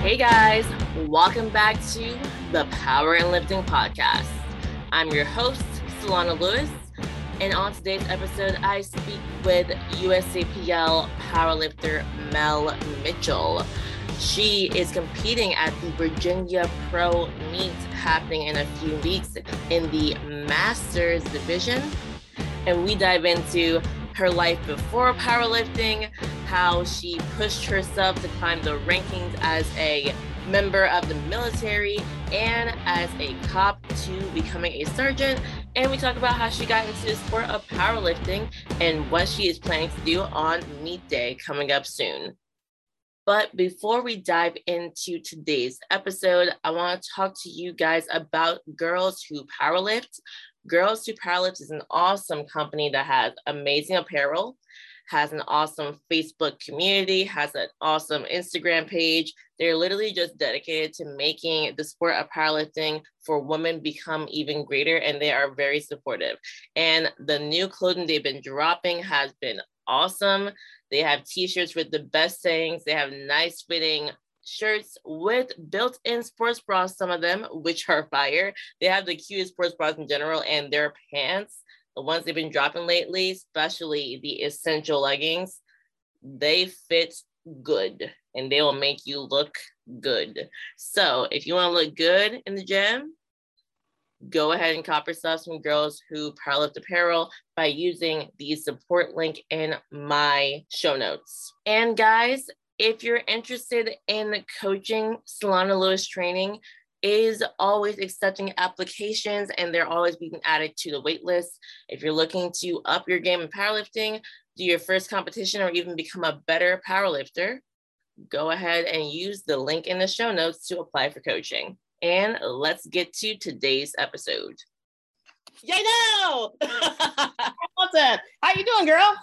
Hey guys, welcome back to the Power in Lifting Podcast. I'm your host, Solana Lewis, and on today's episode, I speak with USAPL powerlifter Mel Mitchell. She is competing at the Virginia Pro Meet happening in a few weeks in the Masters division. And we dive into her life before powerlifting, how she pushed herself to climb the rankings as a member of the military and as a cop to becoming a sergeant. And we talk about how she got into the sport of powerlifting and what she is planning to do on Meet Day coming up soon. But before we dive into today's episode, I want to talk to you guys about Girls Who Powerlift. Girls Who Powerlift is an awesome company that has amazing apparel, has an awesome Facebook community, has an awesome Instagram page. They're literally just dedicated to making the sport of powerlifting for women become even greater, and they are very supportive. And the new clothing they've been dropping has been awesome. They have t-shirts with the best sayings. They have nice fitting shirts with built-in sports bras, some of them, which are fire. They have the cutest sports bras in general, and their pants the ones they've been dropping lately, especially the essential leggings, they fit good and they will make you look good. So if you want to look good in the gym, go ahead and cop yourself some girls who powerlift apparel by using the support link in my show notes. And guys, if you're interested in coaching Solana Lewis training, is always accepting applications and they're always being added to the wait list. If you're looking to up your game in powerlifting, do your first competition, or even become a better powerlifter, go ahead and use the link in the show notes to apply for coaching. And let's get to today's episode. Yeah, no. That? How you doing, girl?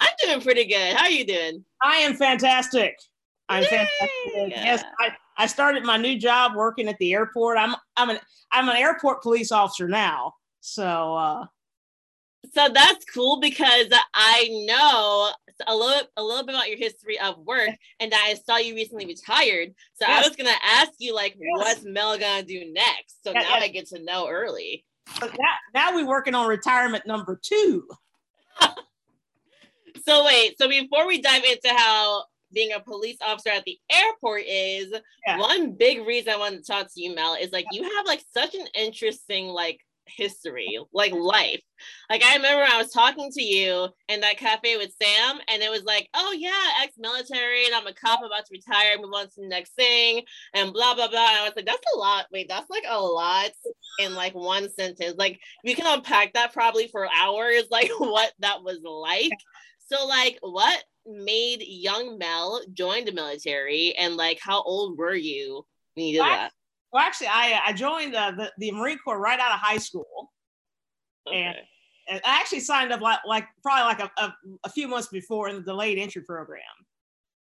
I'm doing pretty good. How are you doing? I am fantastic. I'm Yay! fantastic. Yes, I, I started my new job working at the airport. I'm I'm an I'm an airport police officer now. So uh so that's cool because I know a little a little bit about your history of work and I saw you recently retired. So yes. I was gonna ask you like yes. what's Mel gonna do next? So yeah, now yeah. I get to know early. But now, now we're working on retirement number two. so wait, so before we dive into how being a police officer at the airport is yeah. one big reason I wanted to talk to you, Mel, is like you have like such an interesting like history, like life. Like I remember I was talking to you in that cafe with Sam, and it was like, oh yeah, ex-military, and I'm a cop about to retire, move on to the next thing, and blah blah blah. And I was like, that's a lot. Wait, that's like a lot in like one sentence. Like we can unpack that probably for hours, like what that was like. So like what made young Mel join the military and like how old were you when you did well, that? Well, actually, I I joined uh, the the Marine Corps right out of high school, okay. and, and I actually signed up like like probably like a, a, a few months before in the delayed entry program.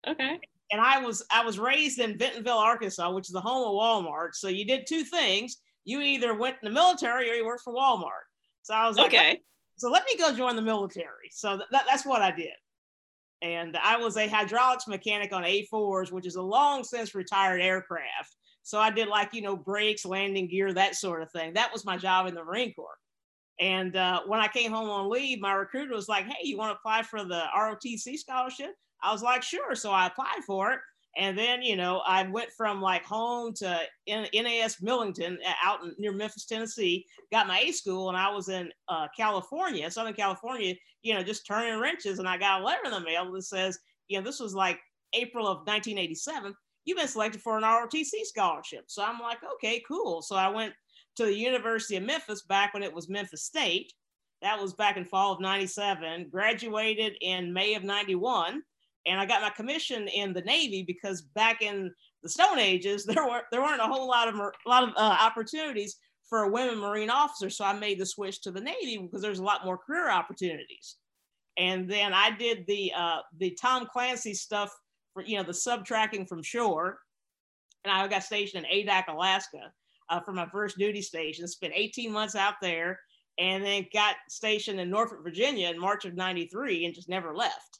Okay. And I was I was raised in Bentonville, Arkansas, which is the home of Walmart. So you did two things: you either went in the military or you worked for Walmart. So I was like, okay. So let me go join the military. So that, that's what I did and I was a hydraulics mechanic on A4s, which is a long since retired aircraft. So I did like, you know, brakes, landing gear, that sort of thing. That was my job in the Marine Corps. And uh, when I came home on leave, my recruiter was like, hey, you want to apply for the ROTC scholarship? I was like, sure. So I applied for it. And then, you know, I went from like home to NAS Millington out in, near Memphis, Tennessee, got my A school, and I was in uh, California, Southern California, you know, just turning wrenches. And I got a letter in the mail that says, you know, this was like April of 1987. You've been selected for an ROTC scholarship. So I'm like, okay, cool. So I went to the University of Memphis back when it was Memphis State. That was back in fall of 97, graduated in May of 91 and I got my commission in the Navy because back in the Stone Ages there were there weren't a whole lot of a lot of uh, opportunities for women Marine officer. So I made the switch to the Navy because there's a lot more career opportunities. And then I did the uh, the Tom Clancy stuff for you know the subtracking from shore, and I got stationed in Adak, Alaska, uh, for my first duty station. Spent 18 months out there, and then got stationed in Norfolk, Virginia, in March of '93, and just never left.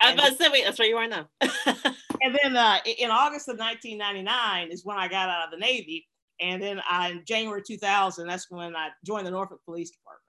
I was about to say, wait, that's where you are now. and then uh, in August of 1999 is when I got out of the Navy. And then uh, in January 2000, that's when I joined the Norfolk Police Department.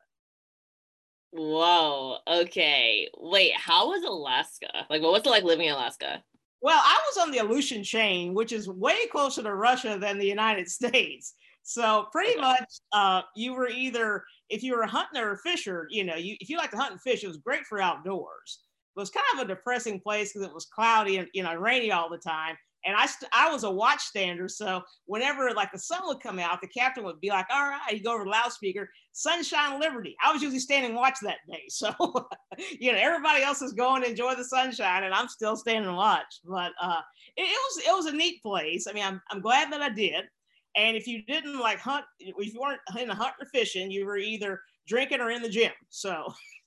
Whoa. Okay. Wait, how was Alaska? Like, what was it like living in Alaska? Well, I was on the Aleutian chain, which is way closer to Russia than the United States. So pretty okay. much, uh, you were either if you were a hunter or a fisher, you know, you if you like to hunt and fish, it was great for outdoors. It was kind of a depressing place because it was cloudy and you know rainy all the time. And I st- I was a watchstander, so whenever like the sun would come out, the captain would be like, "All right," he'd go over the loudspeaker, "Sunshine Liberty." I was usually standing watch that day, so you know everybody else is going to enjoy the sunshine, and I'm still standing watch. But uh, it, it was it was a neat place. I mean, I'm I'm glad that I did. And if you didn't like hunt, if you weren't in the hunt or fishing, you were either drinking or in the gym. So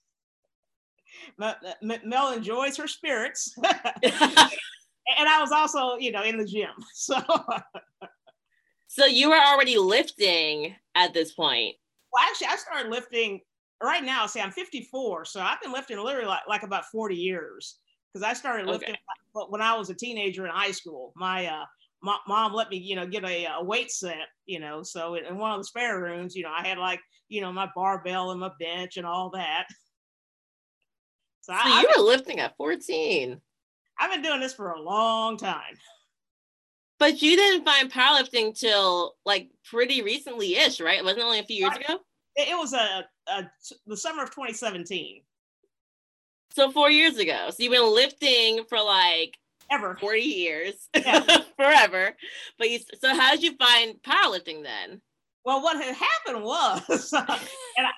Mel enjoys her spirits. and I was also, you know, in the gym. So So you were already lifting at this point. Well, actually, I started lifting right now. See, I'm 54, so I've been lifting literally like, like about 40 years because I started lifting okay. when I was a teenager in high school. My uh, mom let me, you know, get a, a, weight set, you know. So in one of the spare rooms, you know, I had like, you know, my barbell and my bench and all that. So, so I, you were lifting at 14. I've been doing this for a long time. But you didn't find powerlifting till like pretty recently ish, right? It wasn't only a few years ago? It was a, a the summer of 2017. So four years ago. So you've been lifting for like ever 40 years yeah. forever but you so how did you find powerlifting then well what had happened was and I,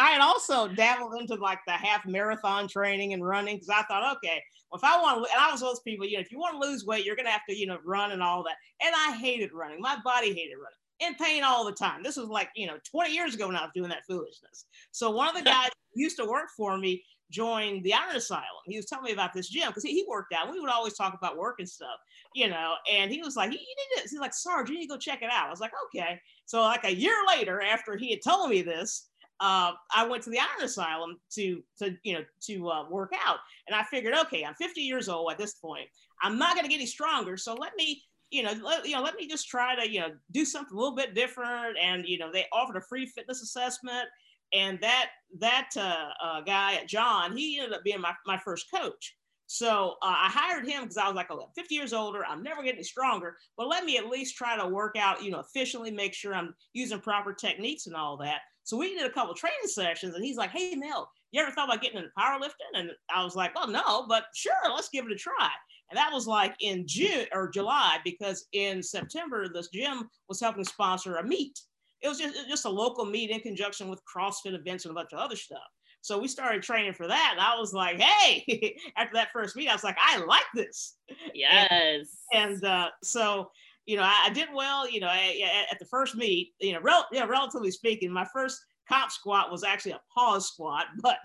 I had also dabbled into like the half marathon training and running because I thought, okay, well, if I want to, and I was those people, you know, if you want to lose weight, you're going to have to, you know, run and all that. And I hated running. My body hated running in pain all the time. This was like, you know, 20 years ago when I was doing that foolishness. So one of the guys who used to work for me joined the Iron Asylum. He was telling me about this gym because he, he, worked out. We would always talk about work and stuff, you know. And he was like, "You need this." He's like, "Sarge, you need to go check it out." I was like, "Okay." So like a year later, after he had told me this, uh, I went to the Iron Asylum to to you know to uh, work out, and I figured, okay, I'm 50 years old at this point. I'm not going to get any stronger, so let me you know let, you know let me just try to you know do something a little bit different. And you know they offered a free fitness assessment, and that that uh, uh, guy John, he ended up being my my first coach. So uh, I hired him because I was like, I'm 50 years older. I'm never getting stronger, but let me at least try to work out, you know, efficiently, make sure I'm using proper techniques and all that. So we did a couple training sessions, and he's like, "Hey Mel, you ever thought about getting into powerlifting?" And I was like, "Oh no, but sure, let's give it a try." And that was like in June or July because in September this gym was helping sponsor a meet. It was just just a local meet in conjunction with CrossFit events and a bunch of other stuff. So we started training for that. And I was like, hey, after that first meet, I was like, I like this. Yes. And, and uh, so you know, I, I did well, you know, I, at the first meet, you know, rel- yeah, relatively speaking, my first comp squat was actually a pause squat, but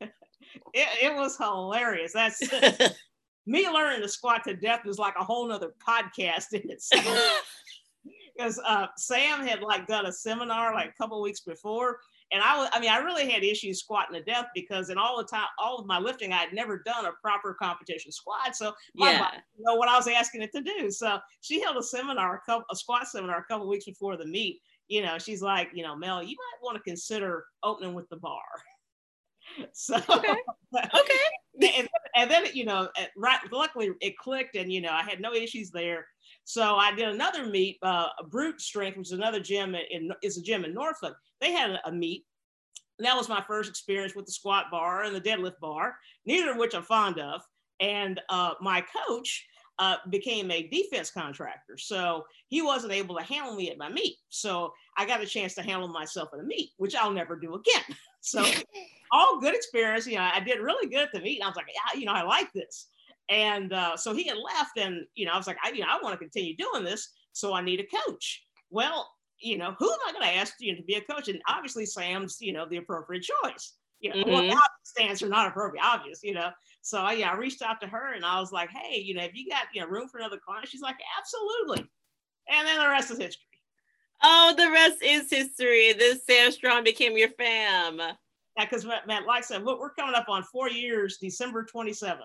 it, it was hilarious. That's me learning to squat to depth is like a whole nother podcast in itself. because uh, Sam had like done a seminar like a couple weeks before, and I was, I mean, I really had issues squatting to depth because in all the time, all of my lifting, I had never done a proper competition squat. So my yeah. body you know what I was asking it to do. So she held a seminar, a, couple, a squat seminar a couple weeks before the meet. You know, she's like, you know, Mel, you might want to consider opening with the bar. so okay, okay. and, and then you know, right. Luckily, it clicked, and you know, I had no issues there. So I did another meet, uh, Brute Strength, which is another gym in, is a gym in Norfolk. They had a meet. And that was my first experience with the squat bar and the deadlift bar, neither of which I'm fond of. And uh, my coach uh, became a defense contractor. So he wasn't able to handle me at my meet. So I got a chance to handle myself at a meet, which I'll never do again. So all good experience. You know, I did really good at the meet. And I was like, yeah, you know, I like this. And uh, so he had left, and you know, I was like, I, you know, I want to continue doing this, so I need a coach. Well, you know, who am I going to ask you to be a coach? And obviously, Sam's, you know, the appropriate choice. You know, mm-hmm. well, stance are not appropriate, obvious, you know. So I, yeah, I reached out to her and I was like, hey, you know, have you got you know room for another client, she's like, absolutely. And then the rest is history. Oh, the rest is history. This Sam Strong became your fam. Yeah, because man, like I said, look, we're coming up on four years, December 27th.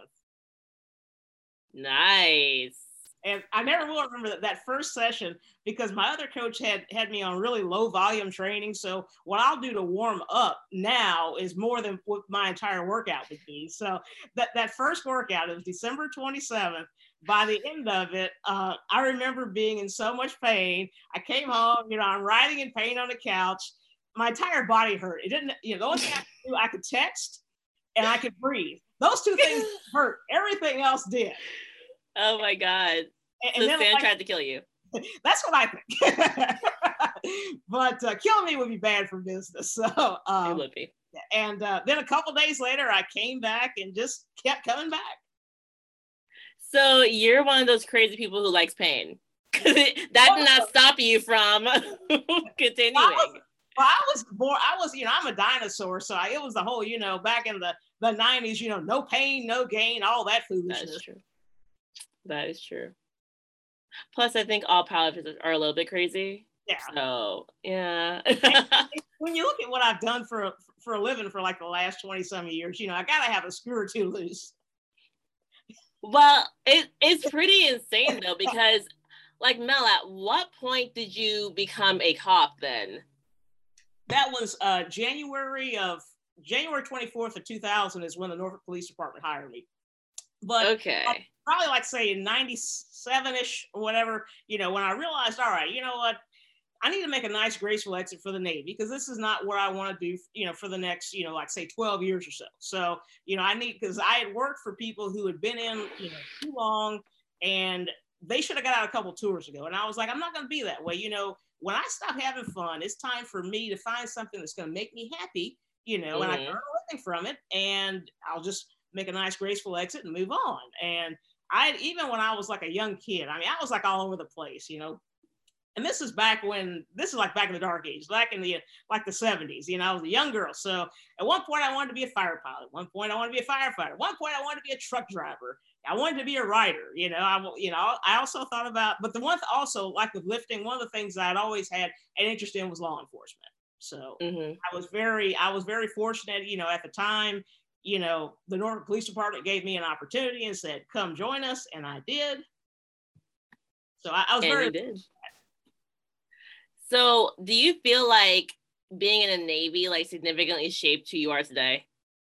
Nice. And I never will remember that, that first session because my other coach had had me on really low volume training. So what I'll do to warm up now is more than what my entire workout would be. So that, that first workout, it was December 27th. By the end of it, uh, I remember being in so much pain. I came home, you know, I'm writhing in pain on the couch. My entire body hurt. It didn't, you know, the only thing I could do, I could text and I could breathe. Those two things hurt. Everything else did. Oh my god! And, so and Stan like, tried to kill you. That's what I think. but uh, killing me would be bad for business. So um, it would be. And uh, then a couple days later, I came back and just kept coming back. So you're one of those crazy people who likes pain. that did not stop you from continuing. I was, well, I was born. I was, you know, I'm a dinosaur, so I, it was the whole, you know, back in the the '90s, you know, no pain, no gain, all that foolishness. That is true. That is true. Plus, I think all powerlifters are a little bit crazy. Yeah. So yeah. when you look at what I've done for for a living for like the last twenty some years, you know, I gotta have a screw or two loose. Well, it it's pretty insane though because, like Mel, at what point did you become a cop then? That was uh, January of January twenty fourth of two thousand is when the Norfolk Police Department hired me. But okay, probably like say in 97 ish or whatever, you know, when I realized, all right, you know what, I need to make a nice graceful exit for the Navy because this is not what I want to do, you know, for the next, you know, like say 12 years or so. So, you know, I need because I had worked for people who had been in, you know, too long and they should have got out a couple tours ago. And I was like, I'm not going to be that way. You know, when I stop having fun, it's time for me to find something that's going to make me happy, you know, mm-hmm. and I mm-hmm. earn a living from it. And I'll just make a nice graceful exit and move on. And I even when I was like a young kid, I mean, I was like all over the place, you know. And this is back when this is like back in the dark age, back in the like the 70s. You know, I was a young girl. So at one point I wanted to be a fire pilot. At one point I wanted to be a firefighter. At one point I wanted to be a truck driver. I wanted to be a writer. You know, I you know I also thought about, but the one also like with lifting, one of the things I'd always had an interest in was law enforcement. So mm-hmm. I was very I was very fortunate. You know, at the time, you know, the Norfolk Police Department gave me an opportunity and said, "Come join us," and I did. So I, I was and very. So, do you feel like being in the Navy like significantly shaped who you are today?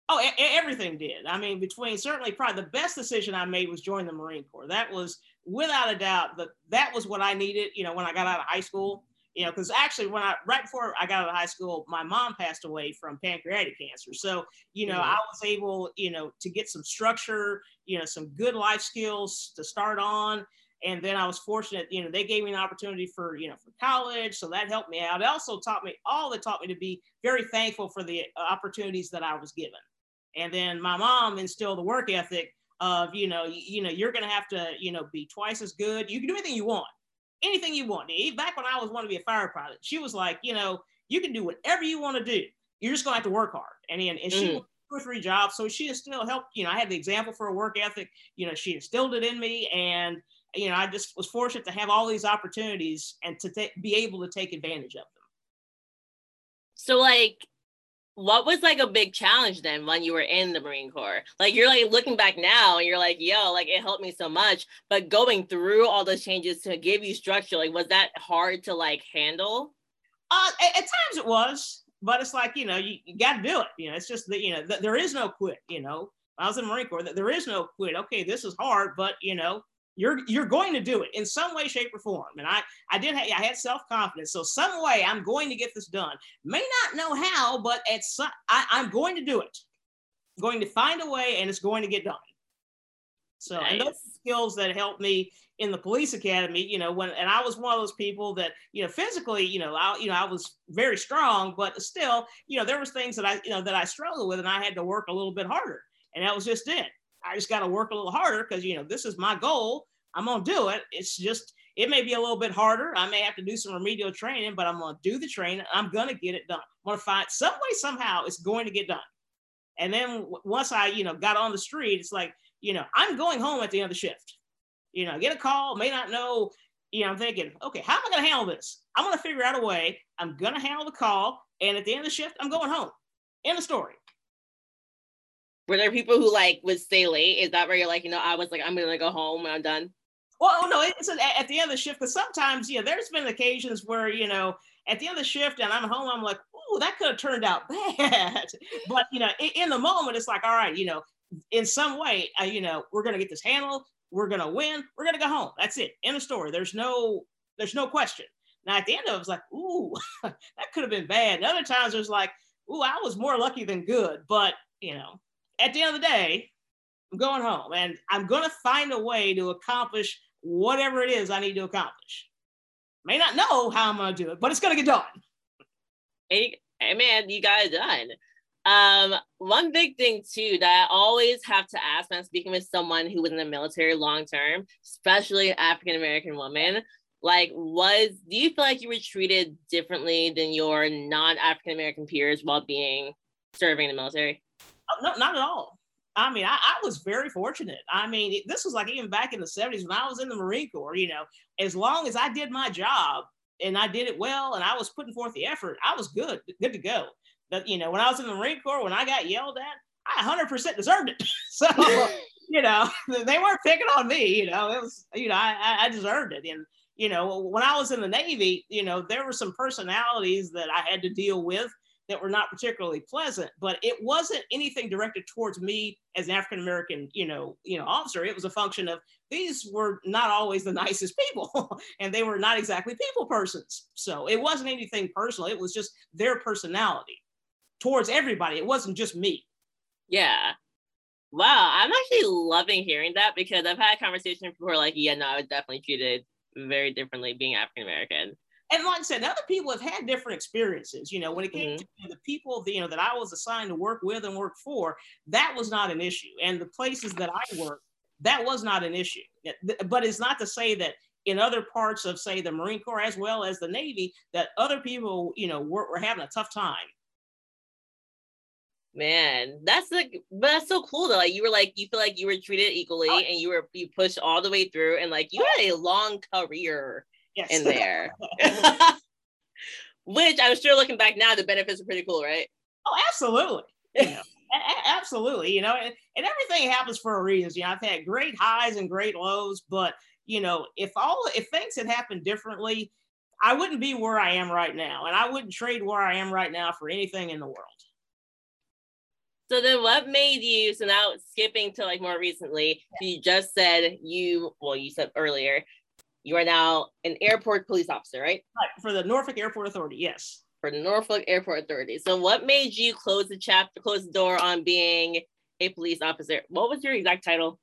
Oh, everything did. I mean, between certainly probably the best decision I made was join the Marine Corps. That was without a doubt that that was what I needed. You know, when I got out of high school, you know, because actually when I right before I got out of high school, my mom passed away from pancreatic cancer. So, you know, mm-hmm. I was able, you know, to get some structure, you know, some good life skills to start on. And then I was fortunate, you know, they gave me an opportunity for, you know, for college. So that helped me out. It also taught me all that taught me to be very thankful for the opportunities that I was given. And then my mom instilled the work ethic of, you know, you, you know, you're going to have to, you know, be twice as good. You can do anything you want anything you want. Back when I was wanting to be a fire pilot, she was like, you know, you can do whatever you want to do. You're just gonna have to work hard. And and, and she mm. two or three jobs, so she has still helped. You know, I had the example for a work ethic. You know, she instilled it in me, and you know, I just was fortunate to have all these opportunities and to be able to take advantage of them. So, like, what was like a big challenge then when you were in the Marine Corps? Like you're like looking back now and you're like, yo, like it helped me so much. But going through all those changes to give you structure, like was that hard to like handle? Uh, at, at times it was, but it's like you know you, you got to do it. You know, it's just that you know th- there is no quit. You know, I was in the Marine Corps. There is no quit. Okay, this is hard, but you know you're you're going to do it in some way shape or form. And i i did ha- i had self-confidence. So some way i'm going to get this done. May not know how but at some I, i'm going to do it. I'm going to find a way and it's going to get done. So nice. and those skills that helped me in the police academy you know when and i was one of those people that you know physically you know i you know i was very strong but still you know there was things that i you know that i struggled with and i had to work a little bit harder. And that was just it I just got to work a little harder because you know this is my goal. I'm gonna do it. It's just it may be a little bit harder. I may have to do some remedial training, but I'm gonna do the training. I'm gonna get it done. I'm gonna find some way somehow it's going to get done. And then once I you know got on the street, it's like you know I'm going home at the end of the shift. You know, get a call, may not know. You know, I'm thinking, okay, how am I gonna handle this? I'm gonna figure out a way. I'm gonna handle the call, and at the end of the shift, I'm going home. End of story. Were there people who like would stay late? Is that where you're like, you know, I was like, I'm gonna go home and I'm done? Well, oh, no, it's at the end of the shift because sometimes, yeah, there's been occasions where you know at the end of the shift and I'm home, I'm like, oh, that could have turned out bad. but you know, in, in, the moment, it's like, all right, you know, in some way, uh, you know, we're gonna get this handled. We're gonna win. We're gonna go home. That's it. End of story. There's no, there's no question. Now at the end of it, was like, ooh, that could have been bad. And other times it was like, ooh, I was more lucky than good. But you know, at the end of the day, I'm going home and I'm gonna find a way to accomplish whatever it is I need to accomplish. May not know how I'm gonna do it, but it's gonna get done. Hey, hey man, you got it done. Um, one big thing too that I always have to ask when I'm speaking with someone who was in the military long term, especially African American woman, like was do you feel like you were treated differently than your non-African American peers while being serving in the military? No, not at all. I mean, I, I, was very fortunate. I mean, it, this was like even back in the 70s when I was in the Marine Corps, you know, as long as I did my job and I did it well and I was putting forth the effort, I was good, good to go. But, you know, when I was in the Marine Corps, when I got yelled at, I 100% deserved it. so, you know, they weren't picking on me, you know, it was, you know, I, I deserved it. And, you know, when I was in the Navy, you know, there were some personalities that I had to deal with that were not particularly pleasant, but it wasn't anything directed towards me as an African American, you know, you know, officer. It was a function of these were not always the nicest people, and they were not exactly people persons. So it wasn't anything personal. It was just their personality towards everybody. It wasn't just me. Yeah. Wow, I'm actually loving hearing that because I've had a conversation before, like, yeah, no, I was definitely treated very differently being African American and like I said, other people have had different experiences. You know, when it came mm-hmm. to the people, you know, that I was assigned to work with and work for, that was not an issue. And the places that I worked, that was not an issue. But it's not to say that in other parts of, say, the Marine Corps as well as the Navy, that other people, you know, were, were having a tough time. Man, that's like, but that's so cool though. Like you were like, you feel like you were treated equally, oh. and you were you pushed all the way through, and like you had a long career yes. in there. Which I'm sure looking back now, the benefits are pretty cool, right? Oh, absolutely. A- absolutely. You know, and, and everything happens for a reason. You know, I've had great highs and great lows, but you know, if all if things had happened differently, I wouldn't be where I am right now, and I wouldn't trade where I am right now for anything in the world. So then what made you so now skipping to like more recently, yeah. you just said you well, you said earlier you are now an airport police officer, right? Right, for the Norfolk Airport Authority, yes. For the Norfolk Airport Authority. So, what made you close the chapter, close the door on being a police officer? What was your exact title?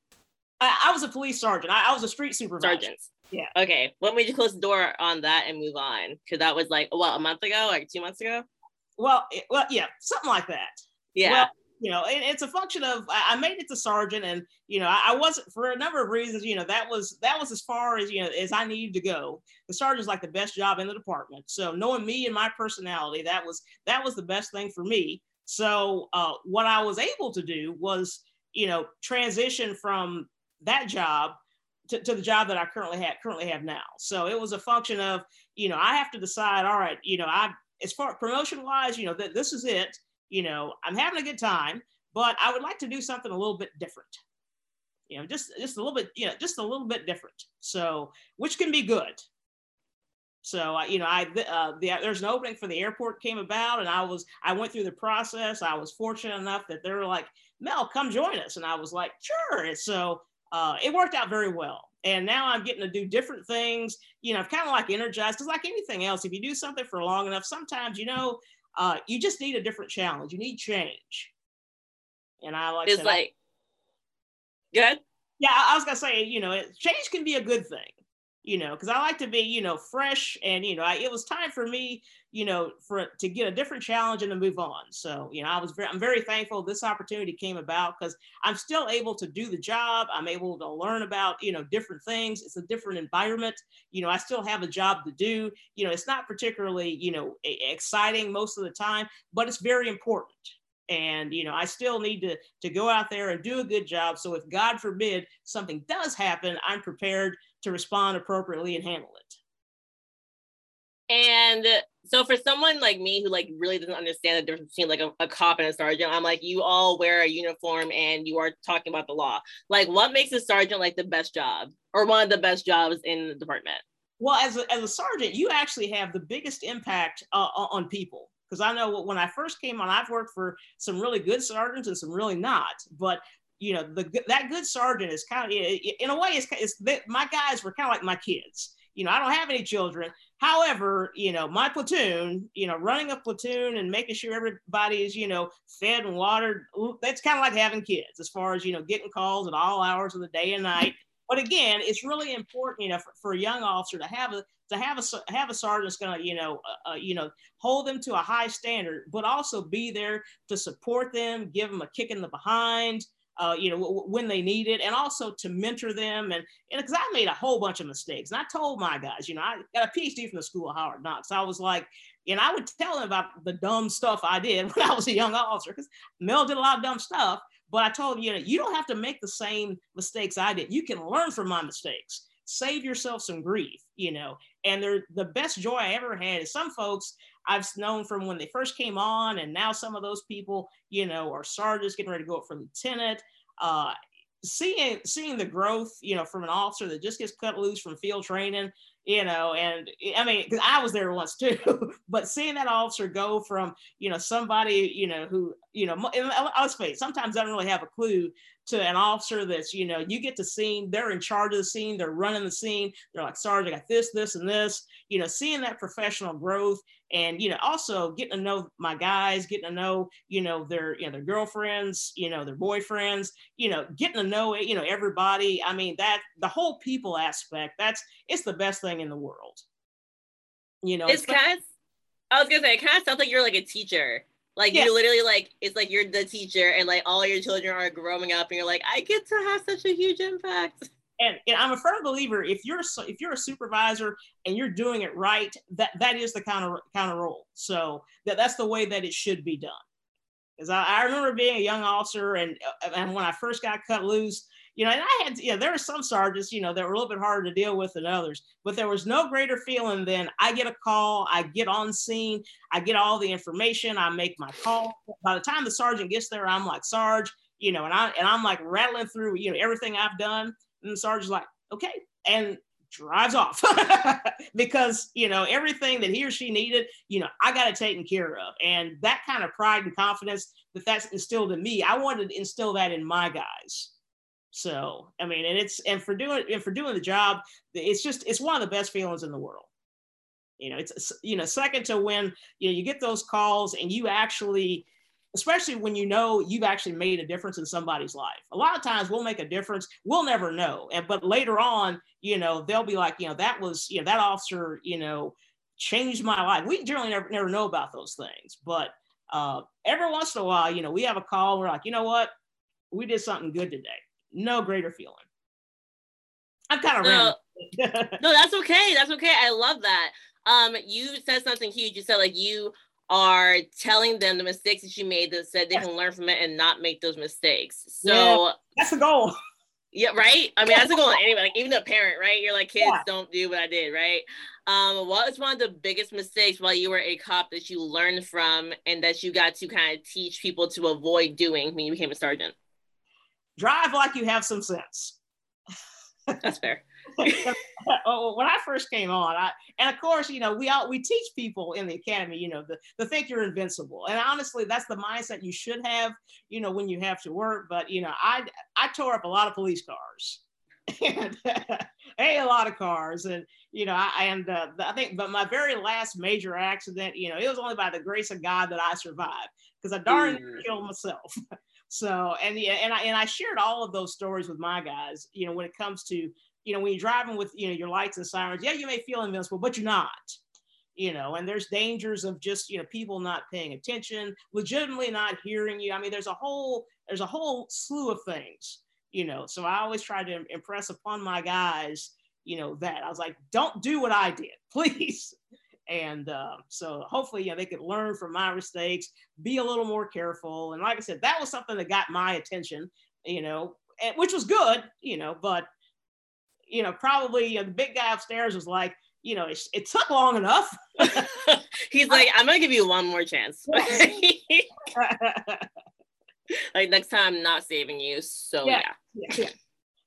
I, I was a police sergeant. I, I, was a street supervisor. Sergeant. Yeah. Okay. What made you close the door on that and move on? Because that was like, what, a month ago, like two months ago? Well, it, well, yeah, something like that. Yeah. Well, you know, it, it's a function of I made it to sergeant, and you know, I, I, wasn't for a number of reasons. You know, that was that was as far as you know as I needed to go. The sergeant's like the best job in the department. So knowing me and my personality, that was that was the best thing for me. So uh, what I was able to do was, you know, transition from that job to, to, the job that I currently have currently have now. So it was a function of, you know, I have to decide, all right, you know, I as far promotion wise, you know, that this is it you know, I'm having a good time, but I would like to do something a little bit different. You know, just just a little bit, you know, just a little bit different. So, which can be good. So, you know, I uh, the, there's an opening for the airport came about, and I was I went through the process. I was fortunate enough that they were like, Mel, come join us, and I was like, sure. And so uh, it worked out very well. And now I'm getting to do different things. You know, I'm kind of like energized because, like anything else, if you do something for long enough, sometimes you know uh, you just need a different challenge. You need change. And I like it's like good. Yeah, I was gonna say, you know, change can be a good thing you know, because I like to be, you know, fresh and, you know, I, it was time for me, you know, for to get a different challenge and to move on. So, you know, I was very, I'm very thankful this opportunity came about because I'm still able to do the job. I'm able to learn about, you know, different things. It's a different environment. You know, I still have a job to do. You know, it's not particularly, you know, exciting most of the time, but it's very important and you know i still need to to go out there and do a good job so if god forbid something does happen i'm prepared to respond appropriately and handle it. And So for someone like me who like really doesn't understand the difference between like a, a, cop and a sergeant, I'm like, you all wear a uniform and you are talking about the law. Like, what makes a sergeant like the best job or one of the best jobs in the department? Well, as a, as a sergeant, you actually have the biggest impact uh, on people. Because I know when I first came on, I've worked for some really good sergeants and some really not. But you know, the that good sergeant is kind of in a way, it's, it's my guys were kind of like my kids. You know, I don't have any children, However, you know, my platoon, you know, running a platoon and making sure everybody is, you know, fed and watered, that's kind of like having kids as far as, you know, getting calls at all hours of the day and night. But again, it's really important, you know, for, for a young officer to have a to have a have a sergeant that's going to, you know, uh, uh, you know, hold them to a high standard, but also be there to support them, give them a kick in the behind, uh, you know, w- when they need it, and also to mentor them. And because I made a whole bunch of mistakes, and I told my guys, you know, I got a PhD from the School of Hard Knocks. I was like, and I would tell them about the dumb stuff I did when I was a young officer, because Mel did a lot of dumb stuff. But I told them, you know, you don't have to make the same mistakes I did. You can learn from my mistakes. Save yourself some grief, you know. And they're the best joy I ever had is some folks I've known from when they first came on, and now some of those people, you know, are sergeants getting ready to go up for lieutenant. Uh, seeing seeing the growth, you know, from an officer that just gets cut loose from field training, you know, and I mean, because I was there once too, but seeing that officer go from, you know, somebody, you know, who, you know, let's face sometimes I don't really have a clue to an officer that's, you know, you get to scene, they're in charge of the scene, they're running the scene, they're like, Sergeant, I got this, this, and this, you know, seeing that professional growth and, you know, also getting to know my guys, getting to know, you know, their, you know, their girlfriends, you know, their boyfriends, you know, getting to know, you know, everybody. I mean, that the whole people aspect, that's, it's the best thing in the world. You know, it's kind of, I was gonna say, it kind of sounds like you're like a teacher like yes. you literally like it's like you're the teacher and like all your children are growing up and you're like, I get to have such a huge impact. And, and I'm a firm believer if you're if you're a supervisor and you're doing it right, that that is the kind of kind of role. So that that's the way that it should be done. Because I, I remember being a young officer and uh, and when I first got cut loose, you know, and I had, know, there were some sergeants, you know, that were a little bit harder to deal with than others, but there was no greater feeling than I get a call, I get on scene, I get all the information, I make my call. By the time the sergeant gets there, I'm like, Sarge, you know, and I and I'm like rattling through, you know, everything I've done. And sergeant's like, okay, and drives off. Because you know everything that he or she needed you know i got it taken care of. And that kind of pride and confidence that that's instilled in me i wanted to instill that in my guys. So I mean, and it's and for doing and for doing the job, it's just it's one of the best feelings in the world. You know, it's you know second to when you know you get those calls and you actually, especially when you know you've actually made a difference in somebody's life. A lot of times we'll make a difference, we'll never know, and but later on, you know, they'll be like, you know, that was you know that officer, you know, changed my life. We generally never never know about those things, but uh, every once in a while, you know, we have a call. We're like, you know what, we did something good today no greater feeling. I'm kind of no, no, that's okay. That's okay. I love that. Um, you said something huge. You said like you are telling them the mistakes that you made that said they can learn from it and not make those mistakes. So yeah, that's the goal. Yeah, right. I mean, that's a goal anyway. Like even a parent, right? You're like, kids, yeah. don't do what I did, right? Um, what was one of the biggest mistakes while you were a cop that you learned from and that you got to kind of teach people to avoid doing when you became a sergeant? drive like you have some sense. That's fair. Oh, when I first came on, I and of course, you know, we all we teach people in the academy, you know, the, the think you're invincible. And honestly, that's the mindset you should have, you know, when you have to work. But you know, I I tore up a lot of police cars. and a lot of cars and you know I, and uh, I think but my very last major accident you know it was only by the grace of God that I survived because I darn mm. killed myself so and yeah, and I and I shared all of those stories with my guys. You know, when it comes to you know when you're driving with you know your lights and sirens, yeah, you may feel invincible, but you're not. You know, and there's dangers of just you know people not paying attention, legitimately not hearing you. I mean, there's a whole there's a whole slew of things. You know, so I always try to impress upon my guys, you know, that I was like, don't do what I did, please. And uh, so hopefully, you know, they could learn from my mistakes, be a little more careful. And like I said, that was something that got my attention, you know, and, which was good, you know, but, you know, probably you know, the big guy upstairs was like, you know, it, it took long enough. He's like, I'm gonna give you one more chance. like next time, I'm not saving you. So yeah. yeah. yeah,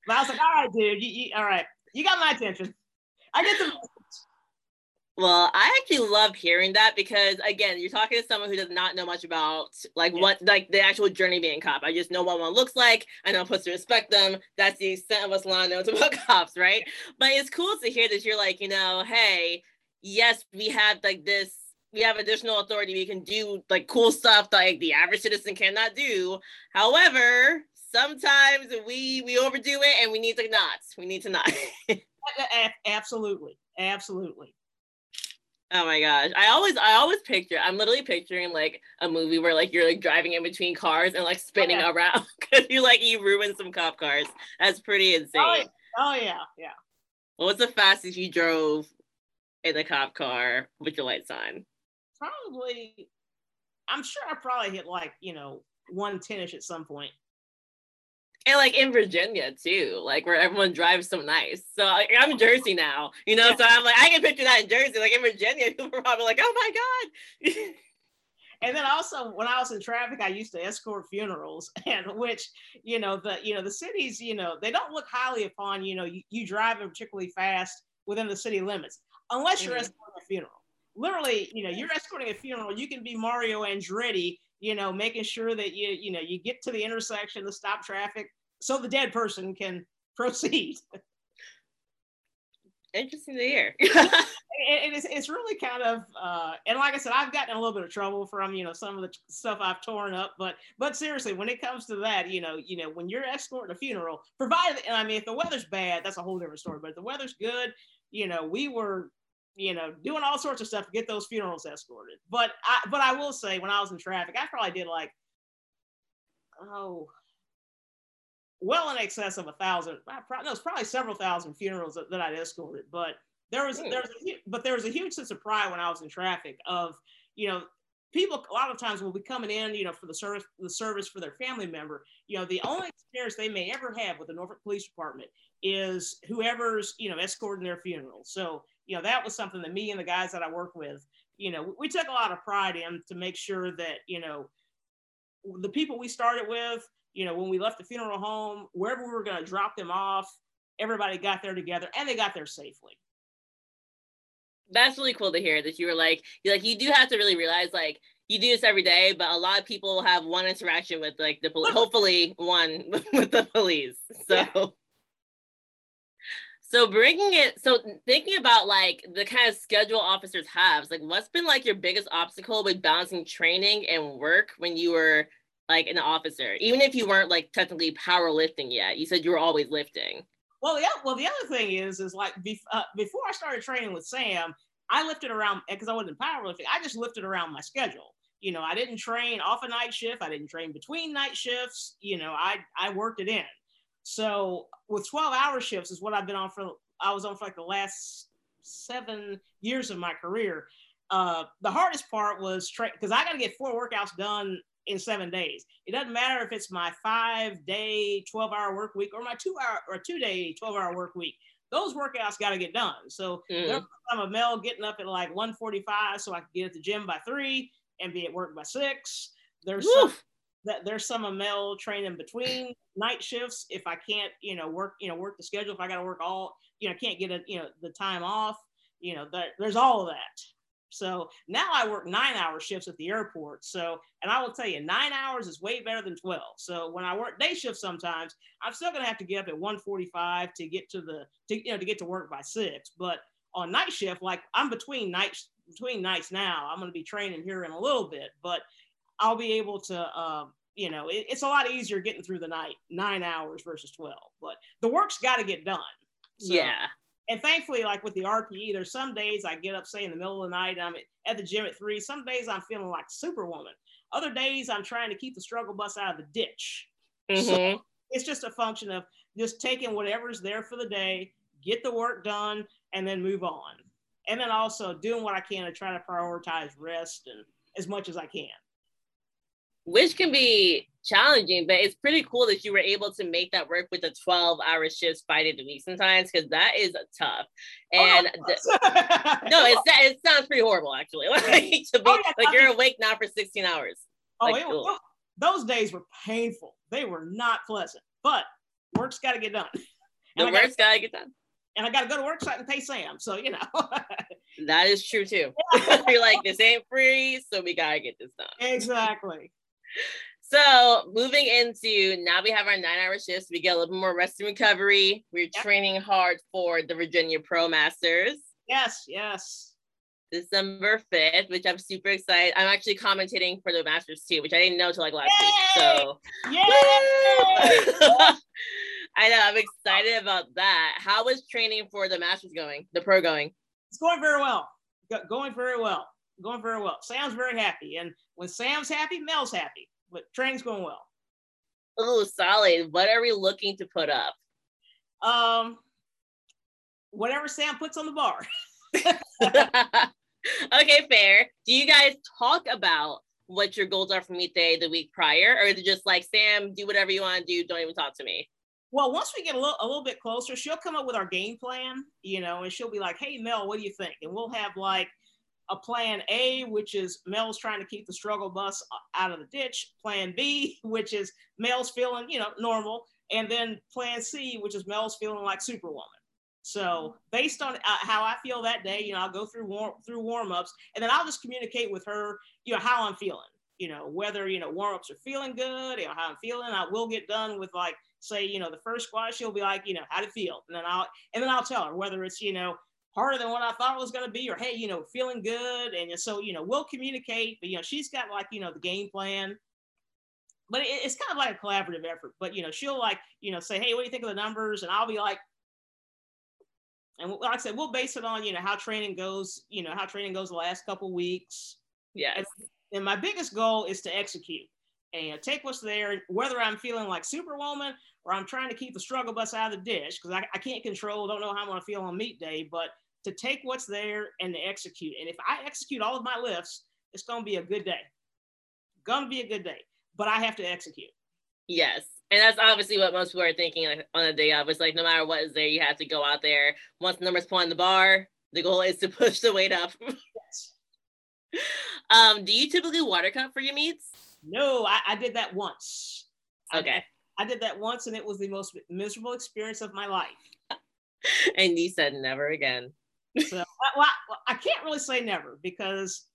But I was like, all right, dude, you, you, all right, you got my attention. I get the well, I actually love hearing that because again, you're talking to someone who does not know much about like yeah. what like the actual journey being cop. I just know what one looks like. I know I'm supposed to respect them. That's the extent of us knows about cops, right? But it's cool to hear that you're like, you know, hey, yes, we have like this, we have additional authority. We can do like cool stuff that like the average citizen cannot do. However, sometimes we we overdo it and we need to not. We need to not. Absolutely. Absolutely. Oh my gosh. I always I always picture I'm literally picturing like a movie where like you're like driving in between cars and like spinning oh, yeah. around because you like you ruined some cop cars. That's pretty oh, insane. Oh, oh yeah, yeah. What was the fastest you drove in a cop car with your lights on? Probably I'm sure I probably hit like, you know, 110ish at some point and like in Virginia too, like where everyone drives so nice. So like, I'm Jersey now, you know. Yeah. So I'm like, I can picture that in Jersey. Like in Virginia, people are probably like, "Oh my god." and then also when I was in traffic, I used to escort funerals, and which you know the you know the cities, you know, they don't look highly upon you know you, you driving particularly fast within the city limits unless you're mm-hmm. escorting a funeral. Literally, you know, you're escorting a funeral. You can be Mario Andretti you know, making sure that you, you know, you get to the intersection to stop traffic so the dead person can proceed. Interesting to hear. it, it's, it's really kind of, uh, and like I said, I've gotten a little bit of trouble from, you know, some of the stuff I've torn up, but, but seriously, when it comes to that, you know, you know, when you're escorting a funeral, provided, and I mean, if the weather's bad, that's a whole different story, but if the weather's good, you know, we were you know, doing all sorts of stuff to get those funerals escorted. But I, but I will say, when I was in traffic, I probably did like, oh, well in excess of a thousand. No, it's probably several thousand funerals that, that I'd escorted. But there was mm. there was a, but there was a huge sense of pride when I was in traffic of, you know, people a lot of times will be coming in, you know, for the service the service for their family member. You know, the only experience they may ever have with the Norfolk Police Department is whoever's you know escorting their funeral. So you know, that was something that me and the guys that I work with, you know, we took a lot of pride in to make sure that, you know, the people we started with, you know, when we left the funeral home, wherever we were going to drop them off, everybody got there together and they got there safely. That's really cool to hear that you were like, you like, you do have to really realize like, you do this every day, but a lot of people have one interaction with like the police, hopefully one with the police. So. So bringing it, so thinking about like the kind of schedule officers have, like what's been like your biggest obstacle with balancing training and work when you were like an officer, even if you weren't like technically powerlifting yet? You said you were always lifting. Well, yeah. Well, the other thing is, is like uh, before I started training with Sam, I lifted around because I wasn't powerlifting. I just lifted around my schedule. You know, I didn't train off a night shift. I didn't train between night shifts. You know, I I worked it in. So with 12 hour shifts is what I've been on for, I was on for like the last seven years of my career. Uh, the hardest part was because I got to get four workouts done in seven days. It doesn't matter if it's my five day, 12 hour work week or my two hour or two day, 12 hour work week. Those workouts got to get done. So mm. I'm a male getting up at like 145 so I can get at the gym by three and be at work by six. There's some, that there's some Amel training between night shifts if I can't, you know, work, you know, work the schedule. If I got to work all, you know, can't get a, you know, the time off, you know, that there's all of that. So now I work nine hour shifts at the airport. So, and I will tell you, nine hours is way better than 12. So when I work day shift sometimes, I'm still going to have to get up at 145 to get to the, to, you know, to get to work by six. But on night shift, like I'm between nights, between nights now, I'm going to be training here in a little bit, but I'll be able to, um, you know, it, it's a lot easier getting through the night, nine hours versus 12. But the work's got to get done. So, yeah. And thankfully, like with the RPE, there's some days I get up, say, in the middle of the night, I'm at the gym at three. Some days I'm feeling like Superwoman. Other days I'm trying to keep the struggle bus out of the ditch. Mm-hmm. So it's just a function of just taking whatever's there for the day, get the work done, and then move on. And then also doing what I can to try to prioritize rest and as much as I can. Which can be challenging, but it's pretty cool that you were able to make that work with the 12 hour shifts days a week sometimes because that is tough. Oh, and oh, the, no, it, it sounds pretty horrible actually. like, to be, oh, yeah, like you're awake now for 16 hours. Oh, like, it, those days were painful. They were not pleasant, but work's got to get done. The work's got to get done. And I got to go to work I can pay Sam. So, you know. that is true too. you're like, this ain't free, so we got to get this done. Exactly. So moving into now we have our nine hour shifts. We get a little more rest and recovery. We're yep. training hard for the Virginia Pro Masters. Yes, yes. December 5th, which I'm super excited. I'm actually commentating for the Masters too, which I didn't know until like last Yay! week. So I know I'm excited about that. How was training for the Masters going? The pro going? It's going very well. Going very well. Going very well. Sam's very happy. And when Sam's happy, Mel's happy but training's going well. Oh, solid. What are we looking to put up? Um, whatever Sam puts on the bar. okay, fair. Do you guys talk about what your goals are for meet day the week prior, or is it just like Sam, do whatever you want to do, don't even talk to me? Well, once we get a little a little bit closer, she'll come up with our game plan, you know, and she'll be like, "Hey, Mel, what do you think?" And we'll have like a plan A, which is Mel's trying to keep the struggle bus out of the ditch. Plan B, which is Mel's feeling, you know, normal. And then plan C, which is Mel's feeling like Superwoman. So based on uh, how I feel that day, you know, I'll go through warm through warm ups, and then I'll just communicate with her, you know, how I'm feeling. You know, whether you know warm ups are feeling good, you know, how I'm feeling. I will get done with like, say, you know, the first squat. She'll be like, you know, how to feel, and then I'll and then I'll tell her whether it's you know harder than what I thought it was going to be, or hey, you know, feeling good. And so, you know, we'll communicate, but you know, she's got like, you know, the game plan. But it, it's kind of like a collaborative effort. But you know, she'll like, you know, say, hey, what do you think of the numbers? And I'll be like, and like I said, we'll base it on, you know, how training goes, you know, how training goes the last couple weeks. Yeah. And, and my biggest goal is to execute and take what's there, whether I'm feeling like Superwoman or I'm trying to keep the struggle bus out of the dish because I, I can't control, don't know how I'm going to feel on meet day, but to take what's there and to execute. And if I execute all of my lifts, it's going to be a good day. Going to be a good day, but I have to execute. Yes. And that's obviously what most people are thinking like, on the day of. It's like no matter what is there, you have to go out there. Once the numbers point the bar, the goal is to push the weight up. yes. Um, do you typically water cut for your meets? No, I, I did that once. Okay. I, I did that once and it was the most miserable experience of my life. and you said never again. so well, I, I can't really say never because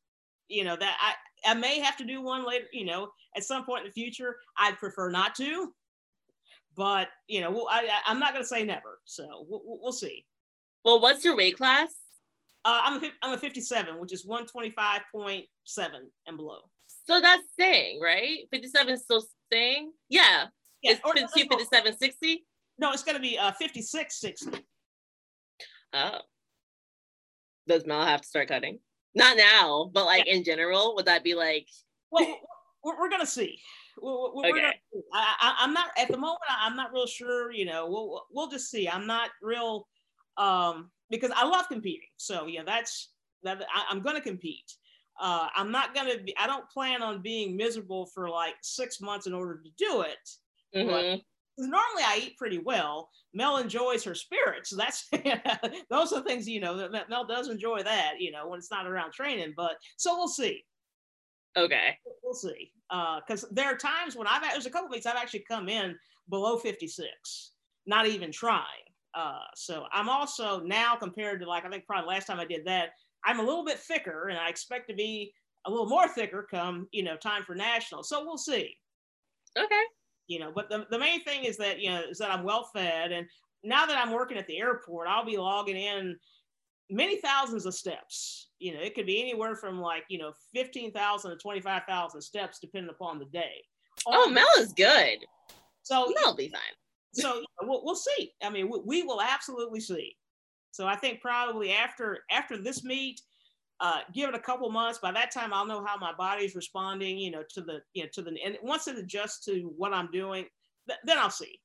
you know that I, I may have to do one later, you know, at some point in the future. I'd prefer not to, but you know, well, I, I'm not going to say never. So we'll, we'll see. Well, what's your weight class? Uh, I'm a, I'm a 57, which is 125.7 and below. So that's staying, right? 57 still staying? Yeah. Yeah. It's 52, 57, 60? No, it's going to be uh, 56, 60. Oh. Does Mel have to start cutting? Not now, but like yeah. in general, would that be like? Well, we're, we're gonna see. We're, we're okay. Gonna, I, am not at the moment. I'm not real sure. You know, we'll we'll just see. I'm not real um, because I love competing. So yeah, that's that. I, am gonna compete. Uh, I'm not gonna be. I don't plan on being miserable for like six months in order to do it. Mm-hmm normally I eat pretty well. Mel enjoys her spirits. So that's those are things you know that Mel does enjoy that you know when it's not around training. But so we'll see. Okay. We'll see. Because uh, there are times when I've there's a couple weeks I've actually come in below 56, not even trying. Uh, so I'm also now compared to like I think probably last time I did that, I'm a little bit thicker, and I expect to be a little more thicker come you know time for national. So we'll see. Okay you know but the, the main thing is that you know is that i'm well fed. And now that i'm working at the airport i'll be logging in many thousands of steps. You know it could be anywhere from like you know 15000 to 25000 steps depending upon the day. Oh mel is good. So mel'll be fine. So we'll, we'll see. I mean we, we will absolutely see. So i think probably after after this meet uh, give it a couple months. By that time, I'll know how my body's responding, you know, to the, you know, to the, and once it adjusts to what I'm doing, th- then I'll see.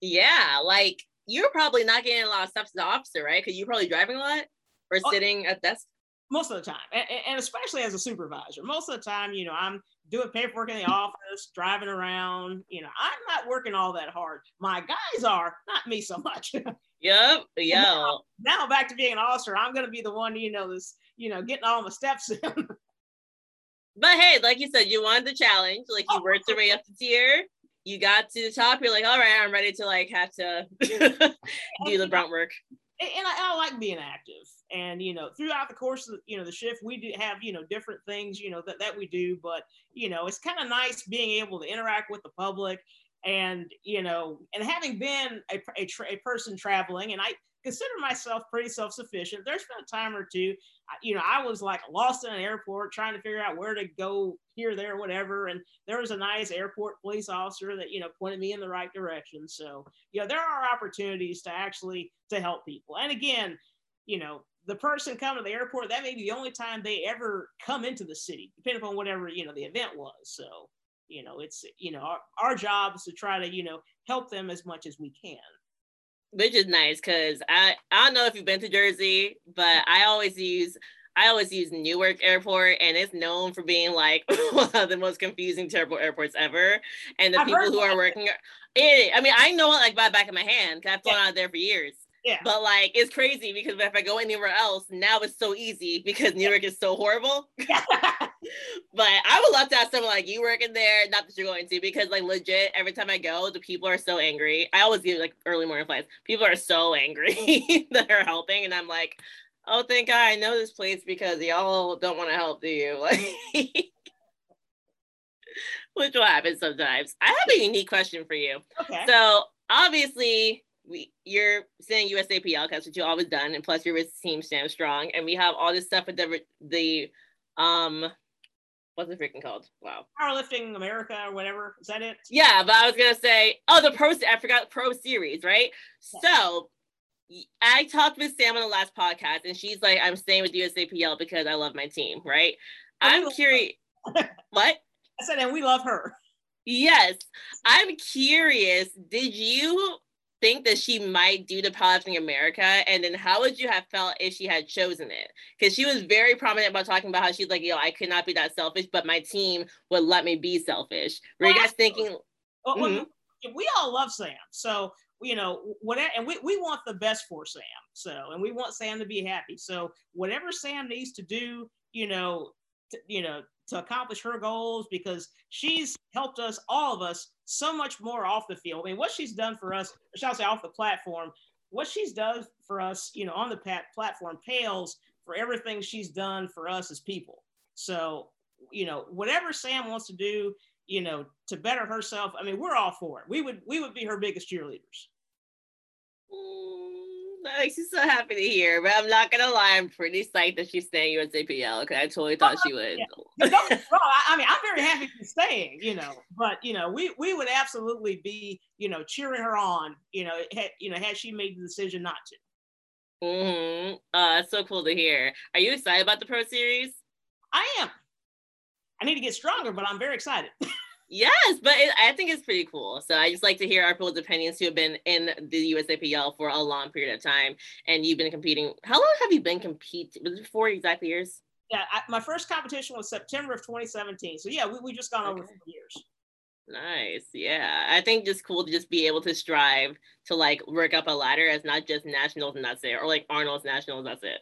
Yeah. Like you're probably not getting a lot of steps as the officer, right? Because you're probably driving a lot or oh, sitting at desk. most of the time and, and, especially as a supervisor most of the time you know i'm doing paperwork in the office driving around you know i'm not working all that hard my guys are not me so much yep yeah now, now, back to being an officer i'm going to be the one you know this you know getting all my steps in. But hey like you said you wanted the challenge like you oh, worked your way up the tier. You got to the top you're like all right i'm ready to like have to do the brunt work. And I, I, like being active. And you know throughout the course of you know the shift we do have you know different things you know that, that we do. But you know it's kind of nice being able to interact with the public and you know and having been a, a, a person traveling and i consider myself pretty self-sufficient. There's been a time or two, you know, I was like lost in an airport trying to figure out where to go here, there, whatever. And there was a nice airport police officer that, you know, pointed me in the right direction. So, you know, there are opportunities to actually to help people. And again, you know, the person coming to the airport, that may be the only time they ever come into the city, depending upon whatever, you know, the event was. So, you know, it's, you know, our, our job is to try to, you know, help them as much as we can which is nice because I I don't know if you've been to Jersey, but I always use I always use Newark Airport, and it's known for being like one of the most confusing, terrible airports ever. And the I've people who are working, it, I mean, I know it like by the back of my hand because I've flown yeah. out there for years. Yeah. But like, it's crazy because if I go anywhere else, now it's so easy because Newark is so horrible. but I would love to have someone like you working there. Not that you're going to, because like legit, every time I go, the people are so angry. I always give like early morning flights. People are so angry that are helping, and I'm like, oh, thank God I know this place because y'all don't want to help, do you? Like. Mm-hmm. Which will happen sometimes. I have a unique question for you. Okay. So obviously we you're saying USAPL because what you always done, and plus you're with Team Samstrong, and we have all this stuff with the the um what's it freaking called? Wow. Powerlifting America or whatever. Is that it? Yeah, but I was gonna say, oh, the pro. I forgot pro series, right? Yeah. So I talked with Sam on the last podcast, and she's like, "I'm staying with USAPL because I love my team." Right? I'm curious. what? I said, and we love her. Yes, I'm curious. Did you think that she might do the Powerlifting America? And then how would you have felt if she had chosen it? Because she was very prominent about talking about how she's like, yo, I could not be that selfish, but my team would let me be selfish. Were you guys thinking? Well, mm-hmm. we all love Sam. So, you know, whatever, and we, we want the best for Sam. So, and we want Sam to be happy. So, whatever Sam needs to do, you know, to, you know, to accomplish her goals because she's helped us, all of us, so much more off the field. I mean, what she's done for us, shall I say, off the platform, what she's done for us, you know, on the pat- platform pales for everything she's done for us as people. So, you know, whatever Sam wants to do, you know, to better herself, I mean, we're all for it. We would we would be her biggest cheerleaders. Mm makes me so happy to hear. But I'm not gonna lie, I'm pretty psyched that she's staying USAPL because I totally thought she would. Yeah. I mean, I'm very happy she's staying, you know. But you know, we we would absolutely be, you know, cheering her on, you know, had, you know, had she made the decision not to. Mm-hmm. Uh, that's so cool to hear. Are you excited about the Pro Series? I am. I need to get stronger, but I'm very excited. Yes, but it, I think it's pretty cool. So I just like to hear our people's opinions who have been in the USAPL for a long period of time, and you've been competing. How long have you been competing? Was it four exactly years? Yeah, I, my first competition was September of 2017. So yeah, we we just gone okay. over four years. Nice. Yeah. I think just cool to just be able to strive to like work up a ladder as not just nationals and that's it, or like Arnold's nationals, that's it.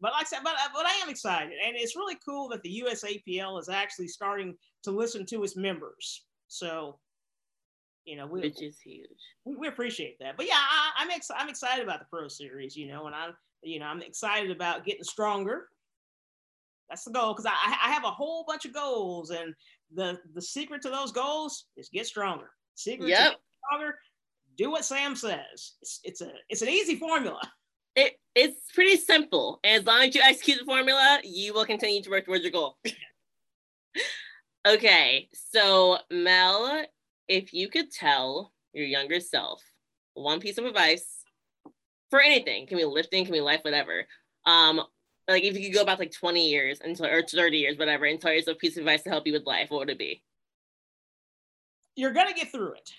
But like I said, but, but I am excited. And it's really cool that the USAPL is actually starting to listen to its members. So, you know, we, which is huge. We, we appreciate that. But yeah, I, am ex- I'm excited about the Pro Series. You know, and I'm you know I'm excited about getting stronger. That's the goal because I, I have a whole bunch of goals, and the the secret to those goals is get stronger. Secret yep. to get stronger, do what Sam says. It's it's a it's an easy formula. It it's pretty simple. And as long as you execute the formula, you will continue to work towards your goal. okay, so Mel, if you could tell your younger self one piece of advice for anything, can be lifting, can be life, whatever. Um, like if you could go back like 20 years until or 30 years, whatever, and tell yourself a piece of advice to help you with life, what would it be? You're gonna get through it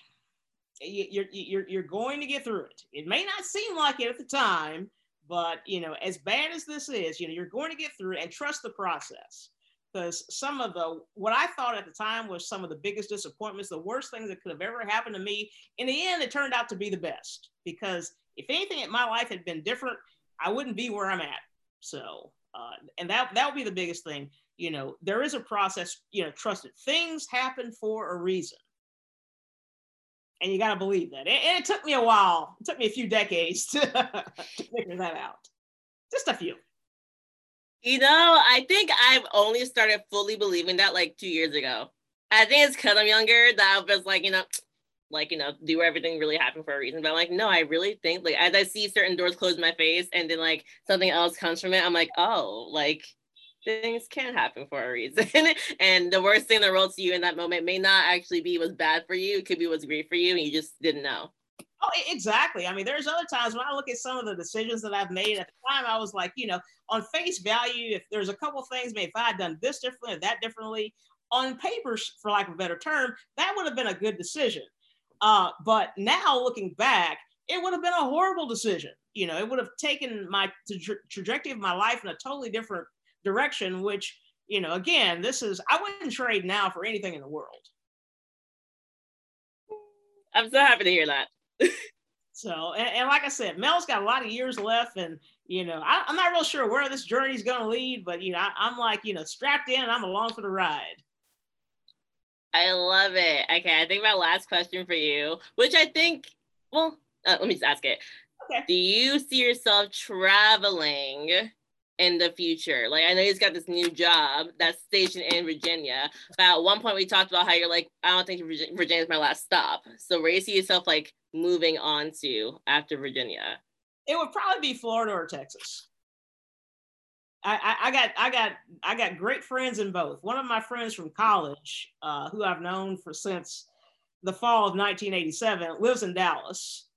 you're, you're, you're going to get through it. It may not seem like it at the time, But you know, as bad as this is, you know, you're going to get through it and trust the process. Because some of the what I thought at the time was some of the biggest disappointments, the worst things that could have ever happened to me. In the end, it turned out to be the best. Because if anything in my life had been different, I wouldn't be where I'm at. So, uh, and that that would be the biggest thing. You know, there is a process. You know, trust it. Things happen for a reason and you got to believe that. And, it took me a while. It took me a few decades to, to figure that out. Just a few. You know, I think I've only started fully believing that like two years ago. I think it's because I'm younger that I was like, you know, like you know, do everything really happen for a reason. But I'm like, no, I really think like as I see certain doors close my face, and then like something else comes from it, I'm like, oh, like things can happen for a reason. and the worst thing that rolled to you in that moment may not actually be what's bad for you. It could be what's great for you and you just didn't know. Oh, exactly. I mean, there's other times when I look at some of the decisions that I've made at the time, I was like, you know, on face value, if there's a couple things, maybe if I had done this differently or that differently, on paper, for lack of a better term, that would have been a good decision. Uh, but now looking back, it would have been a horrible decision. You know, it would have taken my tra- trajectory of my life in a totally different direction, which, you know, again, this is, I wouldn't trade now for anything in the world. I'm so happy to hear that. so, and, and, like I said, Mel's got a lot of years left, and, you know, I, am not real sure where this journey is going to lead, but, you know, I, I'm like, you know, strapped in, I'm along for the ride. I love it. Okay, I think my last question for you, which I think, well, uh, let me just ask it. Okay. Do you see yourself traveling in the future. Like I know he's got this new job that's stationed in Virginia. But at one point we talked about how you're like, I don't think Virginia is my last stop. So where do you see yourself like moving on to after Virginia? It would probably be Florida or Texas. I, I, I got I got I got great friends in both. One of my friends from college, uh, who I've known for since the fall of 1987, lives in Dallas.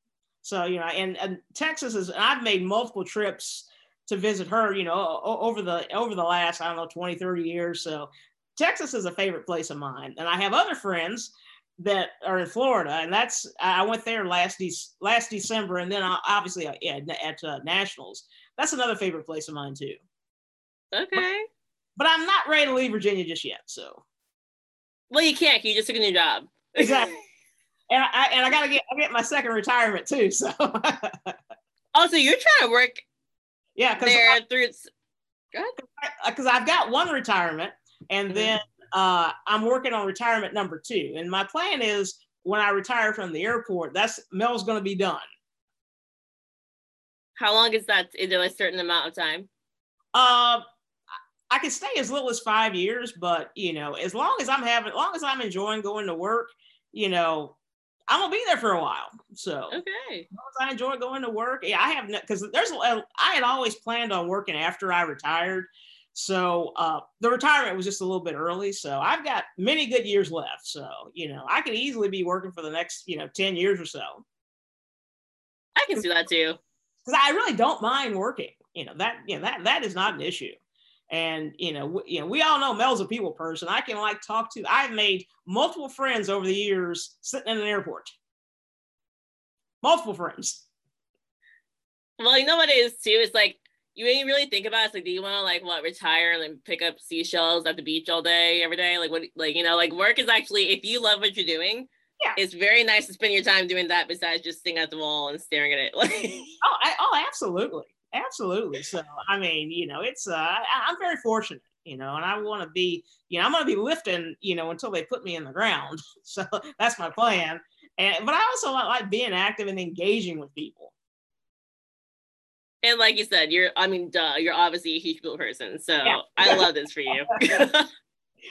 So you know, and, and Texas is. And I've made multiple trips to visit her, you know, over the over the last, I don't know, 20, 30 years. So Texas is a favorite place of mine. And I have other friends that are in Florida, and that's I went there last de- last December, and then obviously uh, yeah, at uh, Nationals. That's another favorite place of mine too. Okay. But, but, I'm not ready to leave Virginia just yet. So. Well, you can't. You just took a new job. exactly. And I and I gotta get I get my second retirement too. So. oh, so you're trying to work yeah, because through. Because I've got one retirement, and mm-hmm. then uh, I'm working on retirement number two. And my plan is when I retire from the airport, that's Mel's going to be done. How long is that? Is there a certain amount of time? Uh, I can stay as little as five years, but you know, as long as I'm having, as long as I'm enjoying going to work, you know, I'm gonna be there for a while. So okay, I enjoy going to work. Yeah, I have because there's I had always planned on working after I retired. So uh, the retirement was just a little bit early. So I've got many good years left. So you know I could easily be working for the next you know ten years or so. I can see that too. Because I really don't mind working. You know that you know that that is not an issue. And you know, w- you know, we all know Mel's a people person. I can like talk to. I've made multiple friends over the years sitting in an airport. Multiple friends. Well, you know what it is too. It's like you ain't really think about it, it's like, do you want to like what retire and then pick up seashells at the beach all day, every day? Like what like you know, like work is actually if you love what you're doing, yeah. it's very nice to spend your time doing that besides just sitting at the wall and staring at it. Like oh, I, oh, absolutely. Absolutely. So, I mean, you know, it's, uh, I, I'm very fortunate, you know, and I want to be, you know, I'm going to be lifting, you know, until they put me in the ground. So that's my plan. And, but I also like being active and engaging with people. And like you said, you're, I mean, duh, you're obviously a huge people person. So yeah. I love this for you.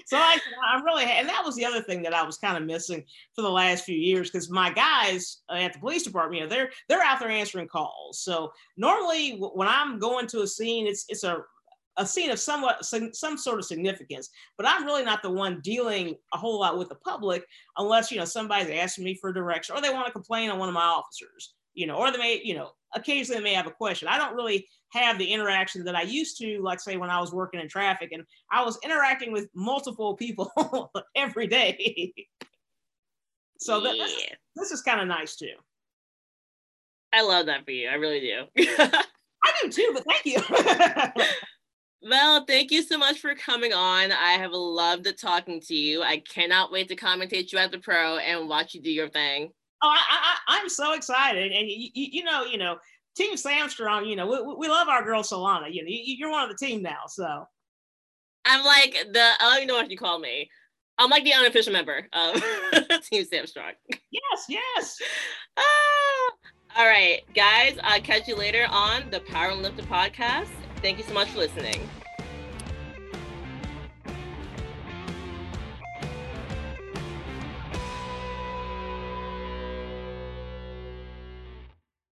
so I, I'm really, and that was the other thing that I was kind of missing for the last few years because my guys uh, at the police department, you know, they're they're out there answering calls. So normally when I'm going to a scene, it's it's a a scene of somewhat some, some sort of significance, but I'm really not the one dealing a whole lot with the public unless you know somebody's asking me for direction or they want to complain on one of my officers, you know, or they may, you know, occasionally they may have a question. I don't really have the interaction that I used to, like say when I was working in traffic and I was interacting with multiple people every day. so yeah. this, this is kind of nice too. I love that for you. I really do. I do too, but thank you. Well, thank you so much for coming on. I have loved talking to you. I cannot wait to commentate you as a pro and watch you do your thing. Oh, I, I, am so excited, and you, you, know, you know, Team Samstrong. You know, we, we love our girl Solana. You know, you're one of the team now, so. I'm like the I don't even know what you call me. I'm like the unofficial member of Team Samstrong. Yes, yes. ah, all right, guys. I'll catch you later on the Power in Lifting podcast. Thank you so much for listening.